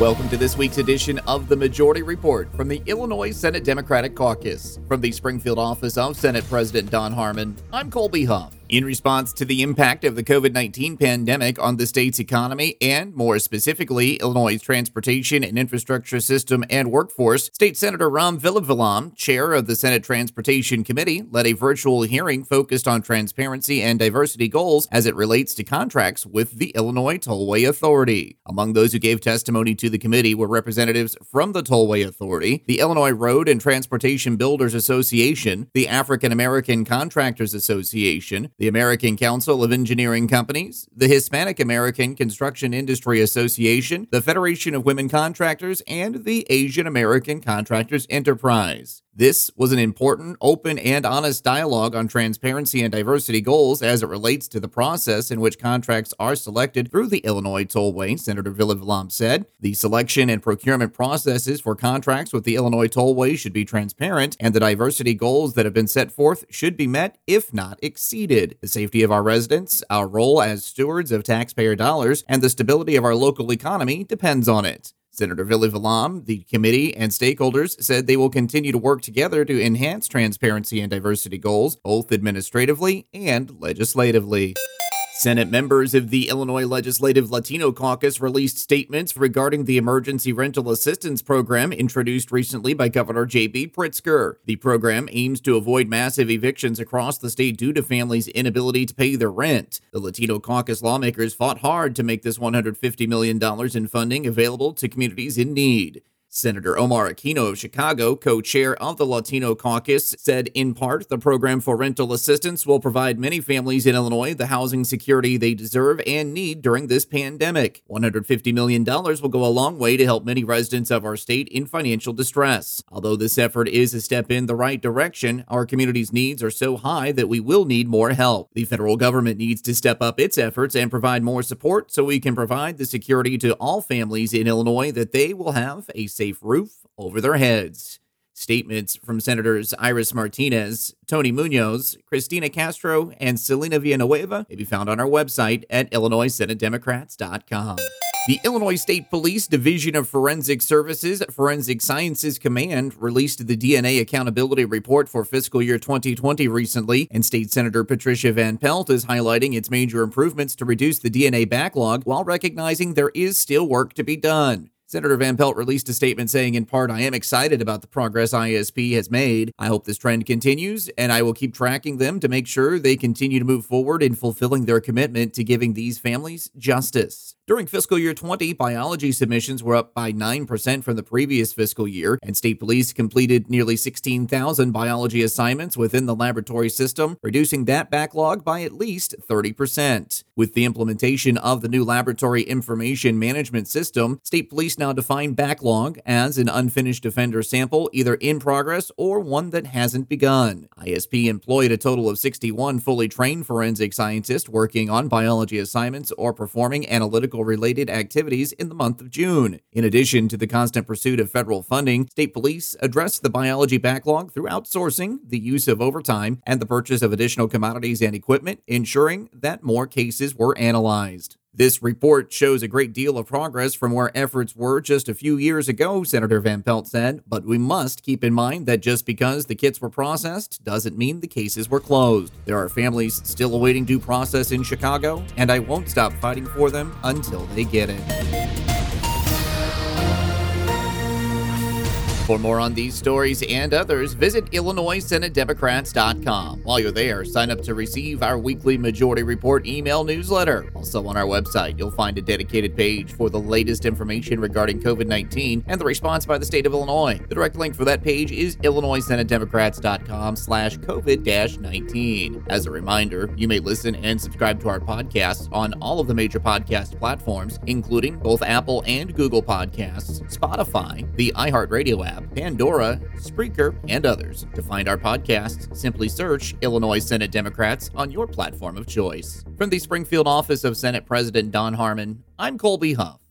Welcome to this week's edition of the Majority Report from the Illinois Senate Democratic Caucus. From the Springfield office of Senate President Don Harmon, I'm Colby Huff. In response to the impact of the COVID 19 pandemic on the state's economy and, more specifically, Illinois' transportation and infrastructure system and workforce, State Senator Ram Villivalam, chair of the Senate Transportation Committee, led a virtual hearing focused on transparency and diversity goals as it relates to contracts with the Illinois Tollway Authority. Among those who gave testimony to the committee were representatives from the Tollway Authority, the Illinois Road and Transportation Builders Association, the African American Contractors Association, the American Council of Engineering Companies, the Hispanic American Construction Industry Association, the Federation of Women Contractors, and the Asian American Contractors Enterprise. This was an important, open, and honest dialogue on transparency and diversity goals as it relates to the process in which contracts are selected through the Illinois Tollway, Senator Villivalam said. The selection and procurement processes for contracts with the Illinois Tollway should be transparent, and the diversity goals that have been set forth should be met, if not exceeded. The safety of our residents, our role as stewards of taxpayer dollars, and the stability of our local economy depends on it. Senator Villivalam, the committee, and stakeholders said they will continue to work together to enhance transparency and diversity goals, both administratively and legislatively. Senate members of the Illinois Legislative Latino Caucus released statements regarding the Emergency Rental Assistance Program introduced recently by Governor J.B. Pritzker. The program aims to avoid massive evictions across the state due to families' inability to pay their rent. The Latino Caucus lawmakers fought hard to make this $150 million in funding available to communities in need. Senator Omar Aquino of Chicago, co chair of the Latino caucus, said in part the program for rental assistance will provide many families in Illinois the housing security they deserve and need during this pandemic. $150 million will go a long way to help many residents of our state in financial distress. Although this effort is a step in the right direction, our community's needs are so high that we will need more help. The federal government needs to step up its efforts and provide more support so we can provide the security to all families in Illinois that they will have a safe safe roof over their heads. Statements from Senators Iris Martinez, Tony Munoz, Cristina Castro, and Celina Villanueva may be found on our website at IllinoisSenateDemocrats.com. The Illinois State Police Division of Forensic Services Forensic Sciences Command released the DNA Accountability Report for fiscal year 2020 recently, and State Senator Patricia Van Pelt is highlighting its major improvements to reduce the DNA backlog while recognizing there is still work to be done. Senator Van Pelt released a statement saying, in part, I am excited about the progress ISP has made. I hope this trend continues, and I will keep tracking them to make sure they continue to move forward in fulfilling their commitment to giving these families justice. During fiscal year 20, biology submissions were up by 9% from the previous fiscal year, and state police completed nearly 16,000 biology assignments within the laboratory system, reducing that backlog by at least 30%. With the implementation of the new laboratory information management system, state police now define backlog as an unfinished offender sample either in progress or one that hasn't begun. ISP employed a total of 61 fully trained forensic scientists working on biology assignments or performing analytical related activities in the month of June. In addition to the constant pursuit of federal funding, state police addressed the biology backlog through outsourcing, the use of overtime, and the purchase of additional commodities and equipment, ensuring that more cases were analyzed. This report shows a great deal of progress from where efforts were just a few years ago, Senator Van Pelt said, but we must keep in mind that just because the kits were processed doesn't mean the cases were closed. There are families still awaiting due process in Chicago, and I won't stop fighting for them until they get it. For more on these stories and others, visit IllinoisSenateDemocrats.com. While you're there, sign up to receive our weekly Majority Report email newsletter. Also, on our website, you'll find a dedicated page for the latest information regarding COVID 19 and the response by the state of Illinois. The direct link for that page is IllinoisSenateDemocrats.com slash COVID 19. As a reminder, you may listen and subscribe to our podcasts on all of the major podcast platforms, including both Apple and Google Podcasts, Spotify, the iHeartRadio app app, Pandora, Spreaker, and others. To find our podcasts, simply search Illinois Senate Democrats on your platform of choice. From the Springfield office of Senate President Don Harmon, I'm Colby Huff.